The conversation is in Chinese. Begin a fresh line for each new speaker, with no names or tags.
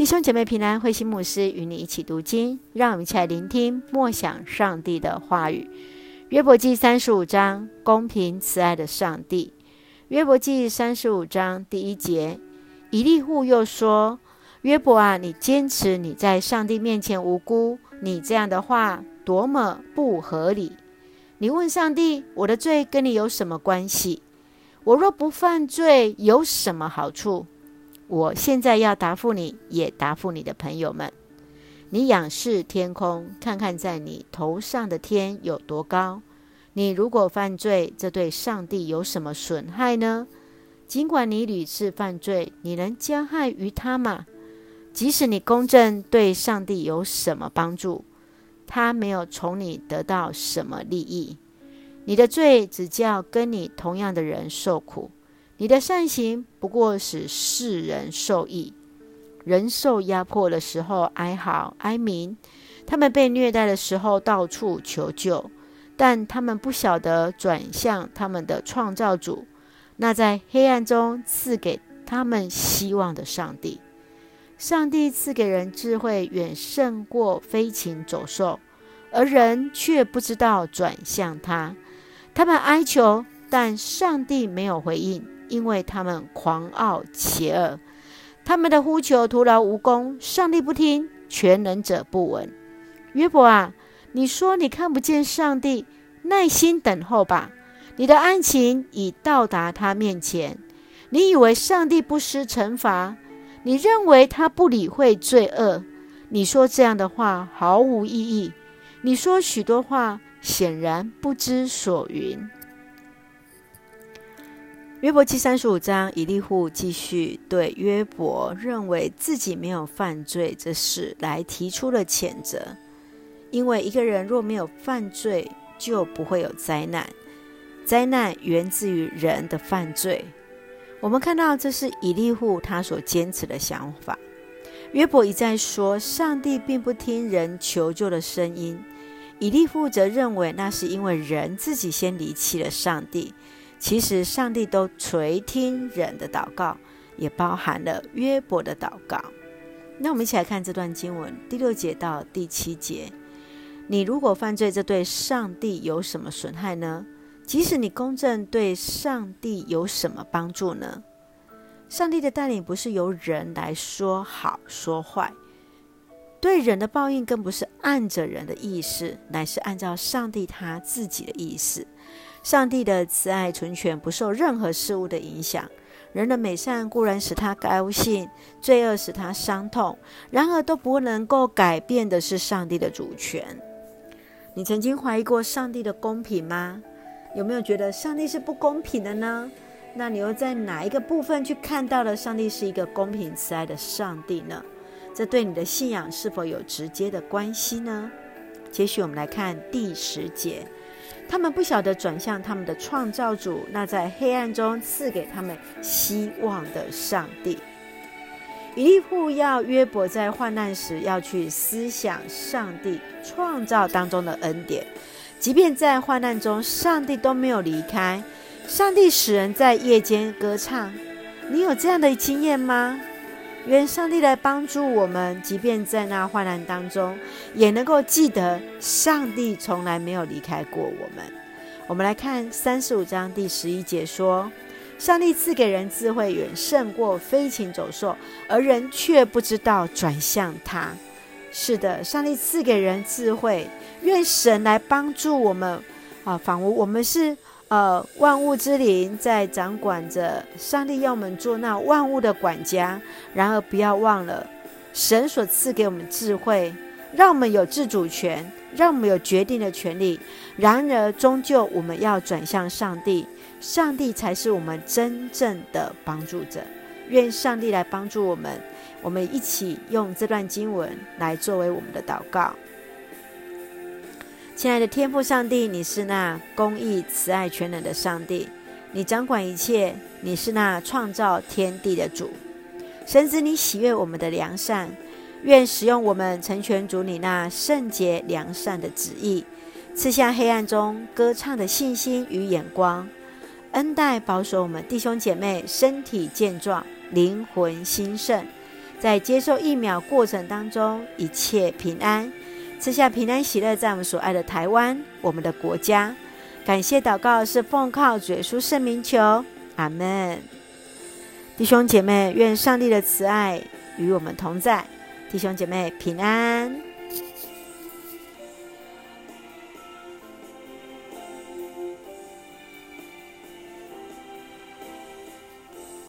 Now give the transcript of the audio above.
弟兄姐妹平安，慧馨牧师与你一起读经，让我们一起来聆听默想上帝的话语。约伯记三十五章，公平慈爱的上帝。约伯记三十五章第一节，以利户又说：“约伯啊，你坚持你在上帝面前无辜，你这样的话多么不合理！你问上帝，我的罪跟你有什么关系？我若不犯罪，有什么好处？”我现在要答复你，也答复你的朋友们。你仰视天空，看看在你头上的天有多高。你如果犯罪，这对上帝有什么损害呢？尽管你屡次犯罪，你能加害于他吗？即使你公正，对上帝有什么帮助？他没有从你得到什么利益。你的罪只叫跟你同样的人受苦。你的善行不过使世人受益。人受压迫的时候哀嚎哀鸣，他们被虐待的时候到处求救，但他们不晓得转向他们的创造主，那在黑暗中赐给他们希望的上帝。上帝赐给人智慧，远胜过飞禽走兽，而人却不知道转向他。他们哀求，但上帝没有回应。因为他们狂傲邪恶，他们的呼求徒劳无功，上帝不听，全能者不闻。约伯啊，你说你看不见上帝，耐心等候吧。你的案情已到达他面前，你以为上帝不施惩罚？你认为他不理会罪恶？你说这样的话毫无意义。你说许多话，显然不知所云。约伯记三十五章，以利户继续对约伯认为自己没有犯罪这事来提出了谴责。因为一个人若没有犯罪，就不会有灾难。灾难源自于人的犯罪。我们看到这是以利户他所坚持的想法。约伯一再说，上帝并不听人求救的声音。以利户则认为那是因为人自己先离弃了上帝。其实上帝都垂听人的祷告，也包含了约伯的祷告。那我们一起来看这段经文第六节到第七节。你如果犯罪，这对上帝有什么损害呢？即使你公正，对上帝有什么帮助呢？上帝的带领不是由人来说好说坏，对人的报应更不是按着人的意思，乃是按照上帝他自己的意思。上帝的慈爱纯全，不受任何事物的影响。人的美善固然使他高兴，罪恶使他伤痛，然而都不能够改变的是上帝的主权。你曾经怀疑过上帝的公平吗？有没有觉得上帝是不公平的呢？那你又在哪一个部分去看到了上帝是一个公平慈爱的上帝呢？这对你的信仰是否有直接的关系呢？接续我们来看第十节。他们不晓得转向他们的创造主，那在黑暗中赐给他们希望的上帝。以利户要约伯在患难时要去思想上帝创造当中的恩典，即便在患难中，上帝都没有离开。上帝使人在夜间歌唱，你有这样的经验吗？愿上帝来帮助我们，即便在那患难当中，也能够记得上帝从来没有离开过我们。我们来看三十五章第十一节说：“上帝赐给人智慧，远胜过飞禽走兽，而人却不知道转向他。”是的，上帝赐给人智慧，愿神来帮助我们啊，仿佛我们是。呃，万物之灵在掌管着，上帝要我们做那万物的管家。然而，不要忘了，神所赐给我们智慧，让我们有自主权，让我们有决定的权利。然而，终究我们要转向上帝，上帝才是我们真正的帮助者。愿上帝来帮助我们，我们一起用这段经文来作为我们的祷告。亲爱的天父上帝，你是那公义、慈爱、全能的上帝，你掌管一切，你是那创造天地的主。神子，你喜悦我们的良善，愿使用我们成全主你那圣洁良善的旨意，赐下黑暗中歌唱的信心与眼光，恩待保守我们弟兄姐妹身体健壮，灵魂兴盛，在接受疫苗过程当中一切平安，赐下平安喜乐，在我们所爱的台湾，我们的国家。感谢祷告是奉靠主耶稣圣名求，阿门。弟兄姐妹，愿上帝的慈爱与我们同在。弟兄姐妹平安。